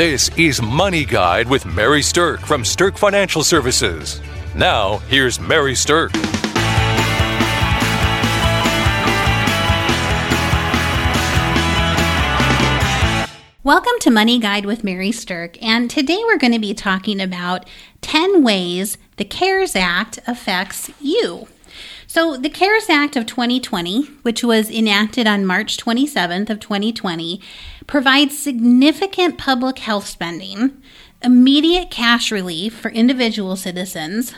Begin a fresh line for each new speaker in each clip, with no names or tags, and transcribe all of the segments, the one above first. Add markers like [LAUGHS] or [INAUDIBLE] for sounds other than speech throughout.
This is Money Guide with Mary Stirk from Stirk Financial Services. Now, here's Mary Stirk.
Welcome to Money Guide with Mary Stirk, and today we're going to be talking about 10 ways the CARES Act affects you. So, the CARES Act of 2020, which was enacted on March 27th of 2020, provides significant public health spending, immediate cash relief for individual citizens,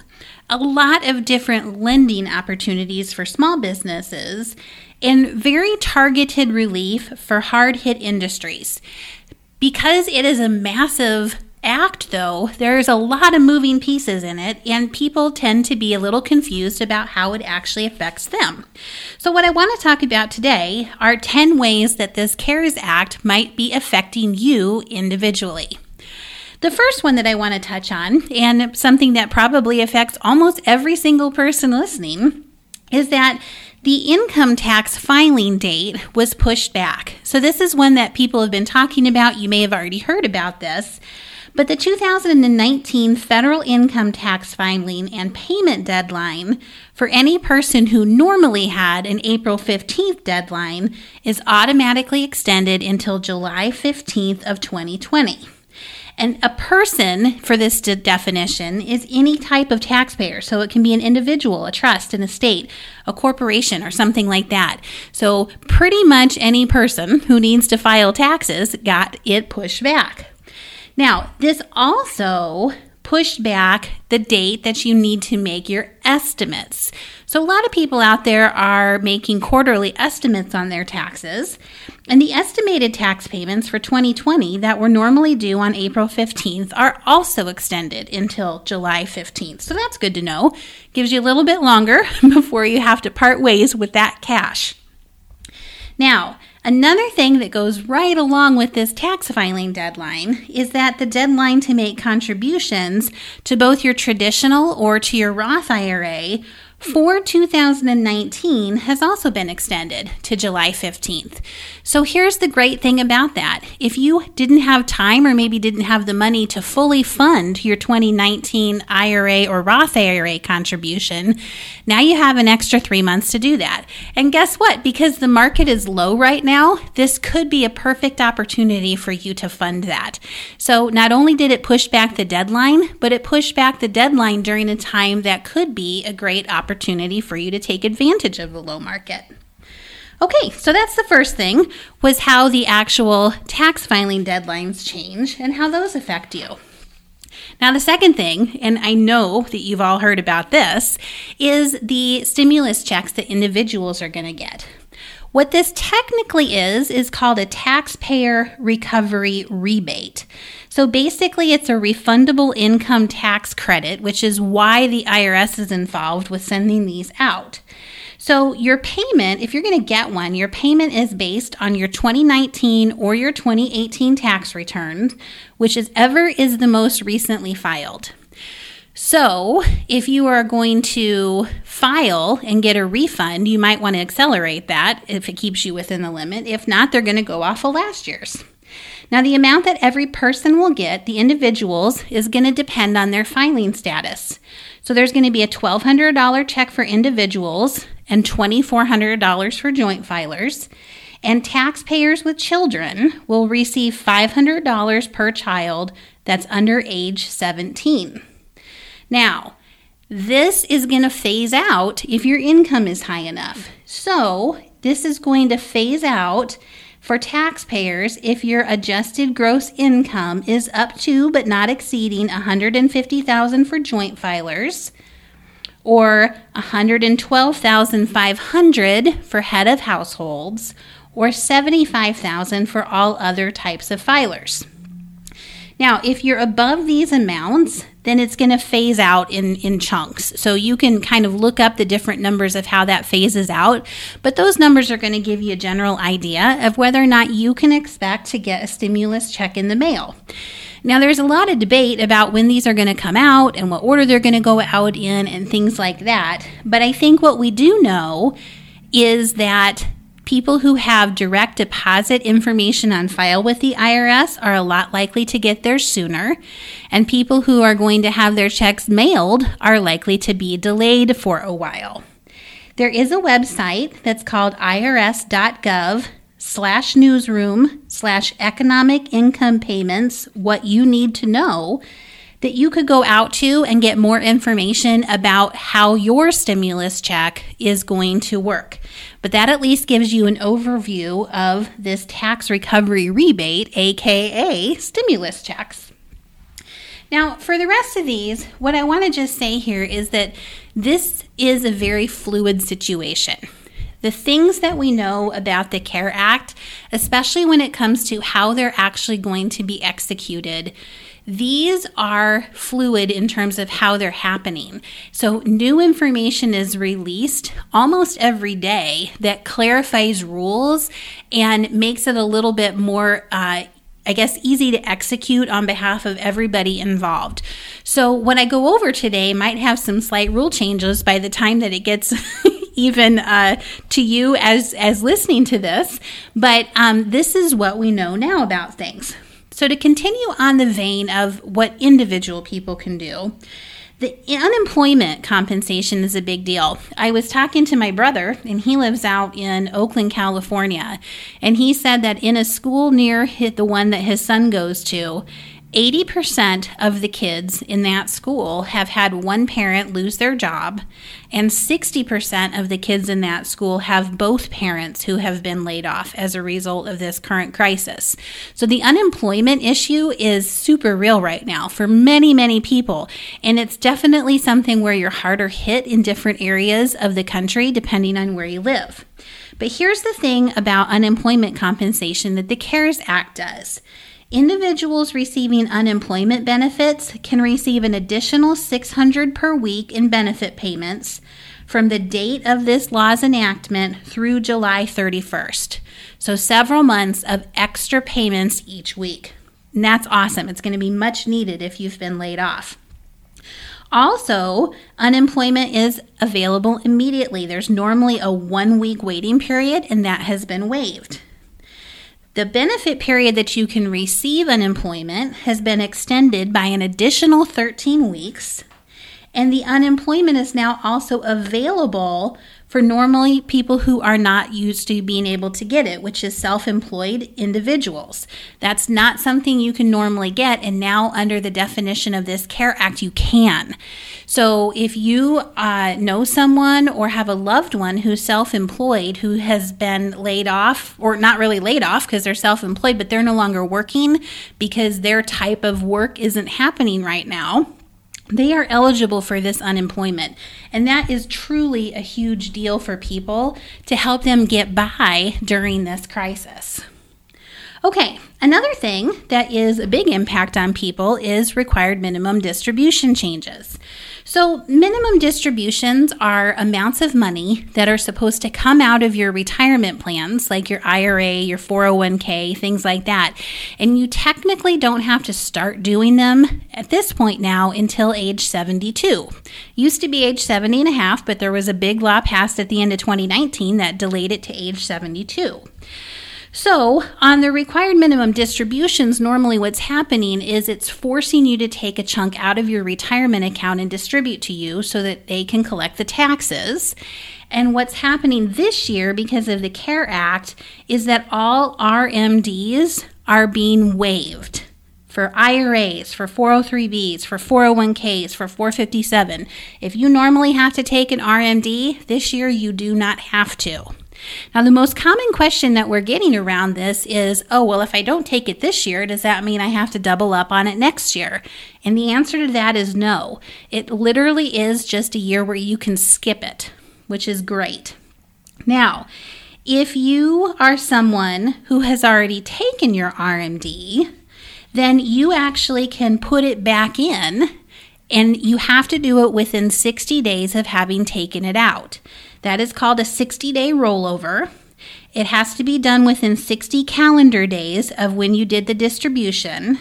a lot of different lending opportunities for small businesses, and very targeted relief for hard hit industries. Because it is a massive act, though, there's a lot of moving pieces in it, and people tend to be a little confused about how it actually affects them. So, what I want to talk about today are 10 ways that this CARES Act might be affecting you individually. The first one that I want to touch on, and something that probably affects almost every single person listening, is that the income tax filing date was pushed back. So, this is one that people have been talking about. You may have already heard about this. But the 2019 federal income tax filing and payment deadline for any person who normally had an April 15th deadline is automatically extended until July 15th of 2020. And a person, for this de- definition, is any type of taxpayer. So it can be an individual, a trust, an estate, a corporation, or something like that. So pretty much any person who needs to file taxes got it pushed back. Now, this also pushed back the date that you need to make your estimates. So, a lot of people out there are making quarterly estimates on their taxes, and the estimated tax payments for 2020 that were normally due on April 15th are also extended until July 15th. So, that's good to know. Gives you a little bit longer [LAUGHS] before you have to part ways with that cash. Now, Another thing that goes right along with this tax filing deadline is that the deadline to make contributions to both your traditional or to your Roth IRA for 2019 has also been extended to July 15th. So here's the great thing about that. If you didn't have time or maybe didn't have the money to fully fund your 2019 IRA or Roth IRA contribution, now you have an extra three months to do that. And guess what? Because the market is low right now, this could be a perfect opportunity for you to fund that. So not only did it push back the deadline, but it pushed back the deadline during a time that could be a great opportunity opportunity for you to take advantage of the low market. Okay, so that's the first thing was how the actual tax filing deadlines change and how those affect you. Now, the second thing, and I know that you've all heard about this, is the stimulus checks that individuals are going to get. What this technically is, is called a taxpayer recovery rebate. So basically, it's a refundable income tax credit, which is why the IRS is involved with sending these out. So, your payment, if you're going to get one, your payment is based on your 2019 or your 2018 tax returns, which is ever is the most recently filed. So, if you are going to file and get a refund, you might want to accelerate that if it keeps you within the limit. If not, they're going to go off of last year's. Now, the amount that every person will get, the individuals, is going to depend on their filing status. So, there's going to be a $1,200 check for individuals and $2,400 for joint filers. And taxpayers with children will receive $500 per child that's under age 17. Now, this is going to phase out if your income is high enough. So, this is going to phase out for taxpayers if your adjusted gross income is up to but not exceeding 150,000 for joint filers or 112,500 for head of households or 75,000 for all other types of filers. Now, if you're above these amounts, then it's going to phase out in, in chunks. So you can kind of look up the different numbers of how that phases out. But those numbers are going to give you a general idea of whether or not you can expect to get a stimulus check in the mail. Now, there's a lot of debate about when these are going to come out and what order they're going to go out in and things like that. But I think what we do know is that People who have direct deposit information on file with the IRS are a lot likely to get theirs sooner, and people who are going to have their checks mailed are likely to be delayed for a while. There is a website that's called irs.gov slash newsroom slash economic income payments, what you need to know that you could go out to and get more information about how your stimulus check is going to work. But that at least gives you an overview of this tax recovery rebate, aka stimulus checks. Now, for the rest of these, what I want to just say here is that this is a very fluid situation the things that we know about the CARE Act, especially when it comes to how they're actually going to be executed, these are fluid in terms of how they're happening. So, new information is released almost every day that clarifies rules and makes it a little bit more uh, I guess, easy to execute on behalf of everybody involved. So, what I go over today might have some slight rule changes by the time that it gets [LAUGHS] even uh, to you as as listening to this. But um, this is what we know now about things. So, to continue on the vein of what individual people can do, the unemployment compensation is a big deal. I was talking to my brother, and he lives out in Oakland, California, and he said that in a school near the one that his son goes to, 80% of the kids in that school have had one parent lose their job, and 60% of the kids in that school have both parents who have been laid off as a result of this current crisis. So the unemployment issue is super real right now for many, many people, and it's definitely something where you're harder hit in different areas of the country depending on where you live. But here's the thing about unemployment compensation that the CARES Act does. Individuals receiving unemployment benefits can receive an additional 600 per week in benefit payments from the date of this law's enactment through July 31st. So several months of extra payments each week. And that's awesome. It's going to be much needed if you've been laid off. Also, unemployment is available immediately. There's normally a one week waiting period, and that has been waived. The benefit period that you can receive unemployment has been extended by an additional 13 weeks, and the unemployment is now also available for normally people who are not used to being able to get it, which is self employed individuals. That's not something you can normally get, and now under the definition of this CARE Act, you can. So if you uh, know someone or have a loved one who's self employed who has been laid off, or not really laid off because they're self employed, but they're no longer working because their type of work isn't happening right now they are eligible for this unemployment. And that is truly a huge deal for people to help them get by during this crisis. Okay, another thing that is a big impact on people is required minimum distribution changes. So, minimum distributions are amounts of money that are supposed to come out of your retirement plans, like your IRA, your 401k, things like that. And you technically don't have to start doing them at this point now until age 72. Used to be age 70 and a half, but there was a big law passed at the end of 2019 that delayed it to age 72. So, on the required minimum distributions, normally what's happening is it's forcing you to take a chunk out of your retirement account and distribute to you so that they can collect the taxes. And what's happening this year because of the CARE Act is that all RMDs are being waived for IRAs, for 403bs, for 401ks, for 457. If you normally have to take an RMD, this year you do not have to. Now, the most common question that we're getting around this is oh, well, if I don't take it this year, does that mean I have to double up on it next year? And the answer to that is no. It literally is just a year where you can skip it, which is great. Now, if you are someone who has already taken your RMD, then you actually can put it back in and you have to do it within 60 days of having taken it out. That is called a 60 day rollover. It has to be done within 60 calendar days of when you did the distribution.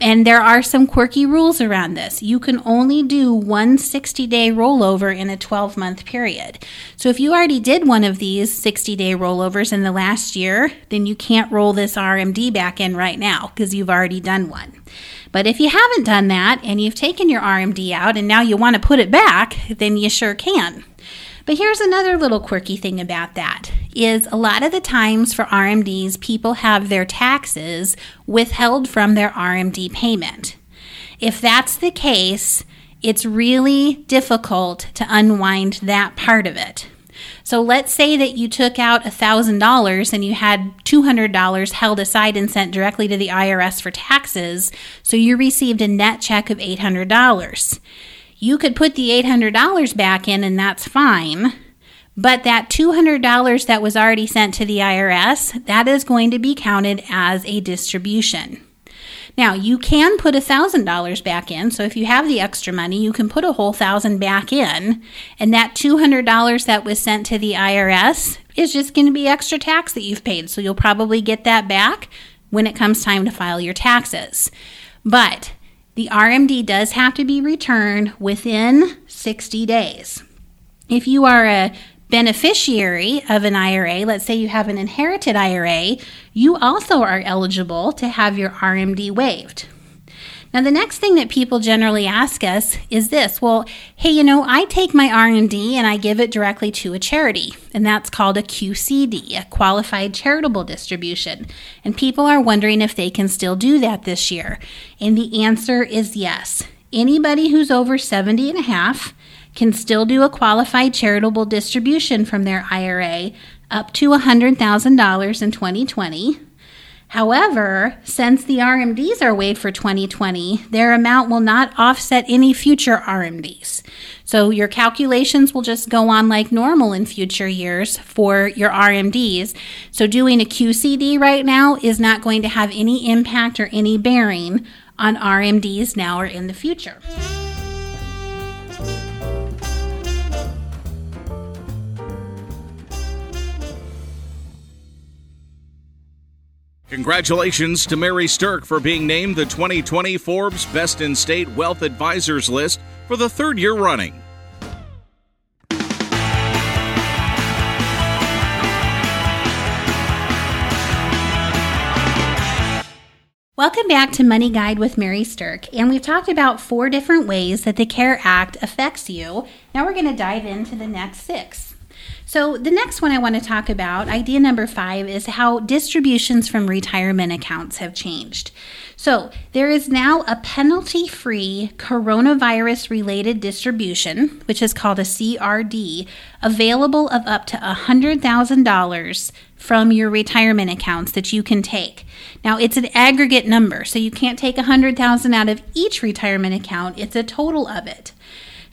And there are some quirky rules around this. You can only do one 60 day rollover in a 12 month period. So if you already did one of these 60 day rollovers in the last year, then you can't roll this RMD back in right now because you've already done one. But if you haven't done that and you've taken your RMD out and now you want to put it back, then you sure can. But here's another little quirky thing about that is a lot of the times for RMDs people have their taxes withheld from their RMD payment. If that's the case, it's really difficult to unwind that part of it. So let's say that you took out $1,000 and you had $200 held aside and sent directly to the IRS for taxes, so you received a net check of $800. You could put the $800 back in and that's fine. But that $200 that was already sent to the IRS, that is going to be counted as a distribution. Now, you can put $1,000 back in. So if you have the extra money, you can put a whole thousand back in. And that $200 that was sent to the IRS is just going to be extra tax that you've paid. So you'll probably get that back when it comes time to file your taxes. But the RMD does have to be returned within 60 days. If you are a beneficiary of an IRA, let's say you have an inherited IRA, you also are eligible to have your RMD waived. Now, the next thing that people generally ask us is this well, hey, you know, I take my RMD and I give it directly to a charity, and that's called a QCD, a qualified charitable distribution. And people are wondering if they can still do that this year. And the answer is yes. Anybody who's over 70 and a half can still do a qualified charitable distribution from their IRA up to $100,000 in 2020 However, since the RMDs are waived for 2020, their amount will not offset any future RMDs. So your calculations will just go on like normal in future years for your RMDs. So doing a QCD right now is not going to have any impact or any bearing on RMDs now or in the future.
Congratulations to Mary Stirk for being named the 2020 Forbes Best in State Wealth Advisors list for the third year running.
Welcome back to Money Guide with Mary Stirk, and we've talked about four different ways that the CARE Act affects you. Now we're going to dive into the next six. So, the next one I want to talk about, idea number five, is how distributions from retirement accounts have changed. So, there is now a penalty free coronavirus related distribution, which is called a CRD, available of up to $100,000 from your retirement accounts that you can take. Now, it's an aggregate number, so you can't take 100,000 out of each retirement account, it's a total of it.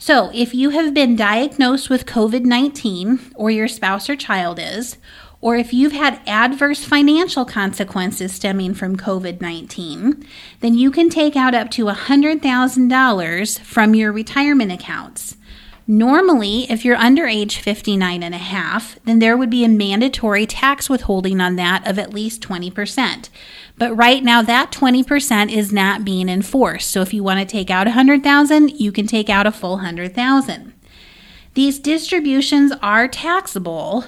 So, if you have been diagnosed with COVID 19, or your spouse or child is, or if you've had adverse financial consequences stemming from COVID 19, then you can take out up to $100,000 from your retirement accounts. Normally, if you're under age 59 and a half, then there would be a mandatory tax withholding on that of at least 20%. But right now that 20% is not being enforced. So if you want to take out 100,000, you can take out a full 100,000. These distributions are taxable,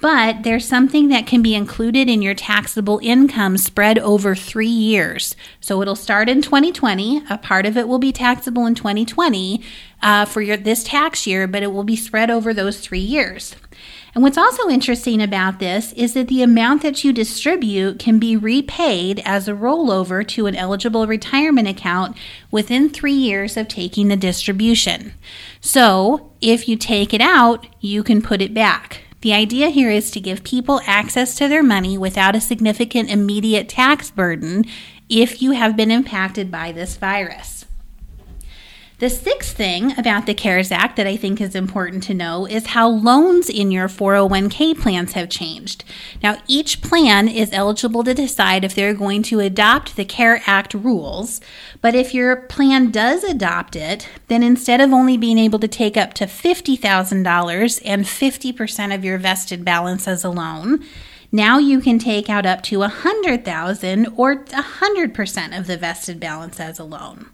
but there's something that can be included in your taxable income spread over three years. So it'll start in 2020. A part of it will be taxable in 2020 uh, for your this tax year, but it will be spread over those three years. And what's also interesting about this is that the amount that you distribute can be repaid as a rollover to an eligible retirement account within three years of taking the distribution. So if you take it out, you can put it back. The idea here is to give people access to their money without a significant immediate tax burden if you have been impacted by this virus. The sixth thing about the CARES Act that I think is important to know is how loans in your 401k plans have changed. Now, each plan is eligible to decide if they're going to adopt the CARE Act rules, but if your plan does adopt it, then instead of only being able to take up to $50,000 and 50% of your vested balance as a loan, Now you can take out up to 100,000 or 100% of the vested balance as a loan.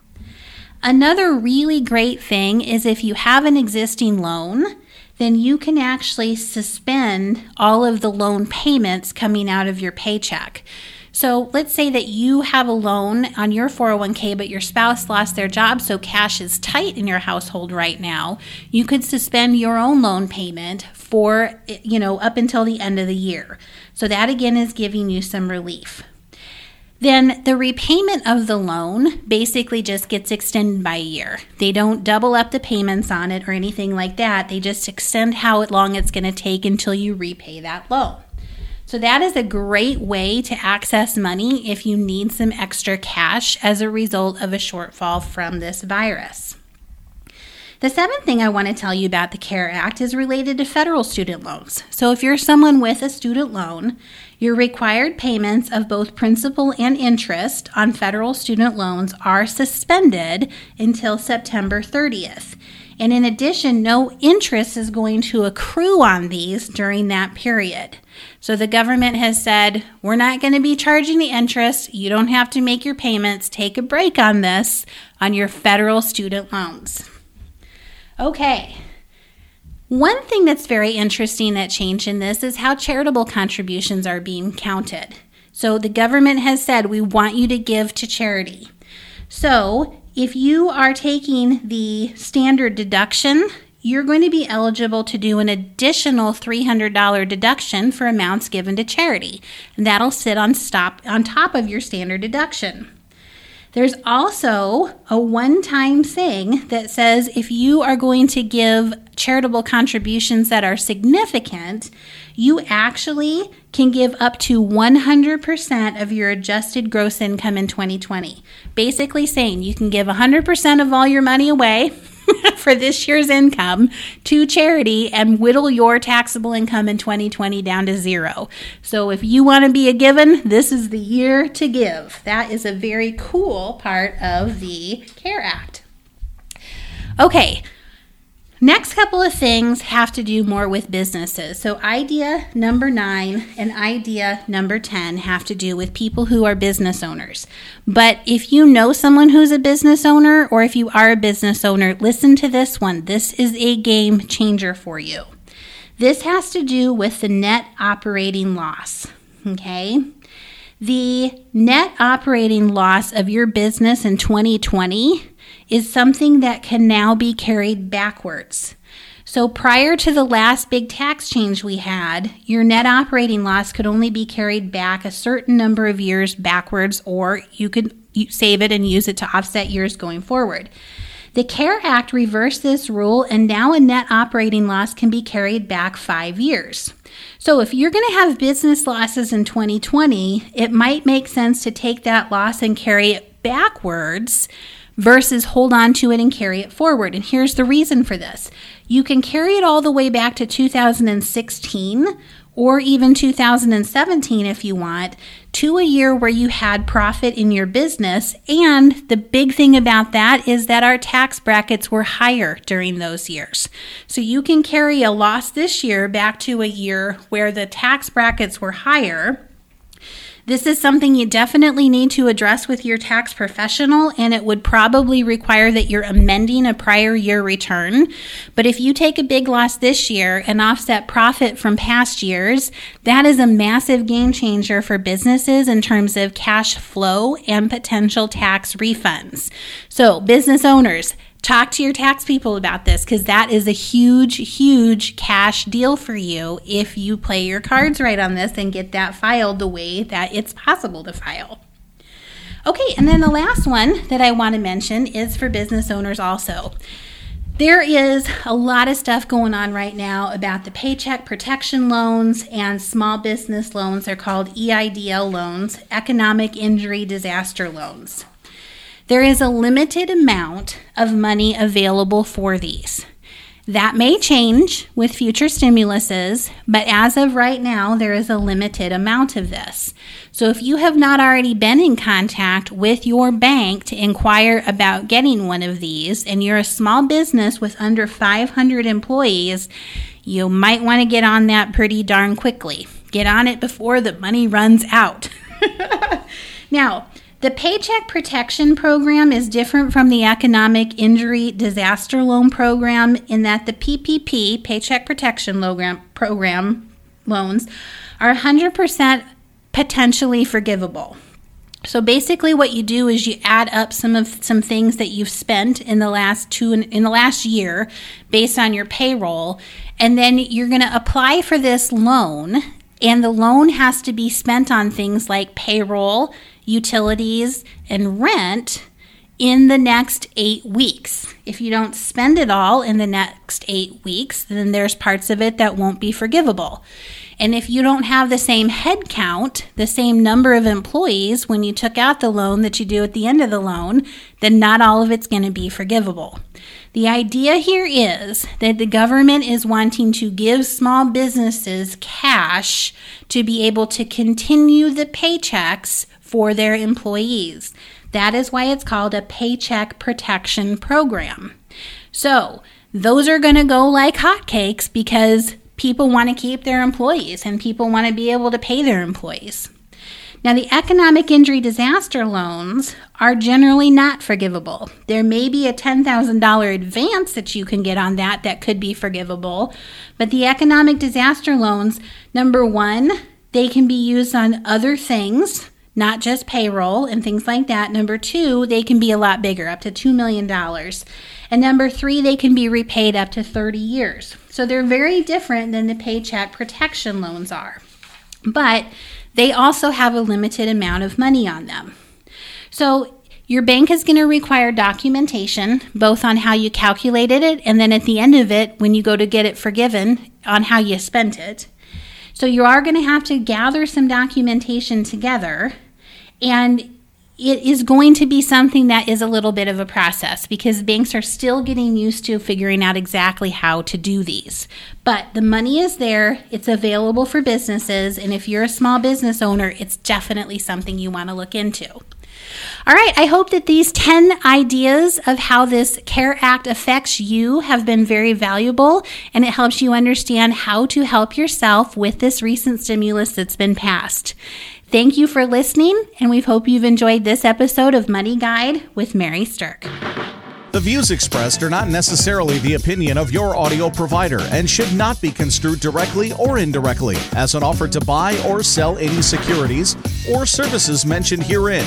Another really great thing is if you have an existing loan, then you can actually suspend all of the loan payments coming out of your paycheck. So let's say that you have a loan on your 401k, but your spouse lost their job, so cash is tight in your household right now. You could suspend your own loan payment for, you know, up until the end of the year. So that again is giving you some relief then the repayment of the loan basically just gets extended by a year. They don't double up the payments on it or anything like that. They just extend how long it's going to take until you repay that loan. So, that is a great way to access money if you need some extra cash as a result of a shortfall from this virus. The seventh thing I want to tell you about the CARE Act is related to federal student loans. So, if you're someone with a student loan, your required payments of both principal and interest on federal student loans are suspended until September 30th. And in addition, no interest is going to accrue on these during that period. So the government has said, we're not going to be charging the interest. You don't have to make your payments. Take a break on this on your federal student loans. Okay. One thing that's very interesting that changed in this is how charitable contributions are being counted. So the government has said we want you to give to charity. So if you are taking the standard deduction, you're going to be eligible to do an additional $300 deduction for amounts given to charity. And that'll sit on stop on top of your standard deduction. There's also a one time thing that says if you are going to give charitable contributions that are significant, you actually can give up to 100% of your adjusted gross income in 2020. Basically, saying you can give 100% of all your money away [LAUGHS] for this year's income to charity and whittle your taxable income in 2020 down to zero. So if you want to be a given, this is the year to give. That is a very cool part of the CARE Act. Okay, Next couple of things have to do more with businesses. So, idea number nine and idea number 10 have to do with people who are business owners. But if you know someone who's a business owner or if you are a business owner, listen to this one. This is a game changer for you. This has to do with the net operating loss. Okay. The net operating loss of your business in 2020 is something that can now be carried backwards. So prior to the last big tax change we had, your net operating loss could only be carried back a certain number of years backwards, or you could save it and use it to offset years going forward. The CARE Act reversed this rule, and now a net operating loss can be carried back five years. So, if you're going to have business losses in 2020, it might make sense to take that loss and carry it backwards versus hold on to it and carry it forward. And here's the reason for this you can carry it all the way back to 2016 or even 2017 if you want, to a year where you had profit in your business. And the big thing about that is that our tax brackets were higher during those years. So you can carry a loss this year back to a year where the tax brackets were higher this is something you definitely need to address with your tax professional, and it would probably require that you're amending a prior year return. But if you take a big loss this year and offset profit from past years, that is a massive game changer for businesses in terms of cash flow and potential tax refunds. So, business owners, talk to your tax people about this because that is a huge, huge cash deal for you if you play your cards right on this and get that filed the way that it's possible to file. Okay, and then the last one that I want to mention is for business owners also. There is a lot of stuff going on right now about the paycheck protection loans and small business loans. They're called EIDL loans, economic injury disaster loans. There is a limited amount of money available for these. That may change with future stimuluses, but as of right now, there is a limited amount of this. So if you have not already been in contact with your bank to inquire about getting one of these, and you're a small business with under 500 employees, you might want to get on that pretty darn quickly Get on it before the money runs out. [LAUGHS] now, the Paycheck Protection Program is different from the Economic Injury Disaster Loan Program in that the PPP, Paycheck Protection Program, program loans, are 100% potentially forgivable. So basically what you do is you add up some of some things that you've spent in the last two in the last year based on your payroll and then you're going to apply for this loan and the loan has to be spent on things like payroll, utilities, and rent in the next eight weeks. If you don't spend it all in the next eight weeks, then there's parts of it that won't be forgivable. And if you don't have the same head count, the same number of employees when you took out the loan that you do at the end of the loan, then not all of it's going to be forgivable. The idea here is that the government is wanting to give small businesses cash to be able to continue the paychecks for their employees. That is why it's called a Paycheck Protection Program. So, those are going to go like hotcakes because people want to keep their employees and people want to be able to pay their employees. Now, the economic injury disaster loans are generally not forgivable. There may be a $10,000 advance that you can get on that that could be forgivable, but the economic disaster loans, number one, they can be used on other things, not just payroll and things like that. Number two, they can be a lot bigger, up to $2 million. And number three, they can be repaid up to 30 years. So they're very different than the paycheck protection loans are. But they also have a limited amount of money on them. So your bank is going to require documentation both on how you calculated it and then at the end of it, when you go to get it forgiven, on how you spent it. So you are going to have to gather some documentation together and it is going to be something that is a little bit of a process because banks are still getting used to figuring out exactly how to do these. But the money is there, it's available for businesses, and if you're a small business owner, it's definitely something you want to look into. All right, I hope that these 10 ideas of how this CARE Act affects you have been very valuable and it helps you understand how to help yourself with this recent stimulus that's been passed. Thank you for listening, and we hope you've enjoyed this episode of Money Guide with Mary Stirk.
The views expressed are not necessarily the opinion of your audio provider and should not be construed directly or indirectly as an offer to buy or sell any securities or services mentioned herein.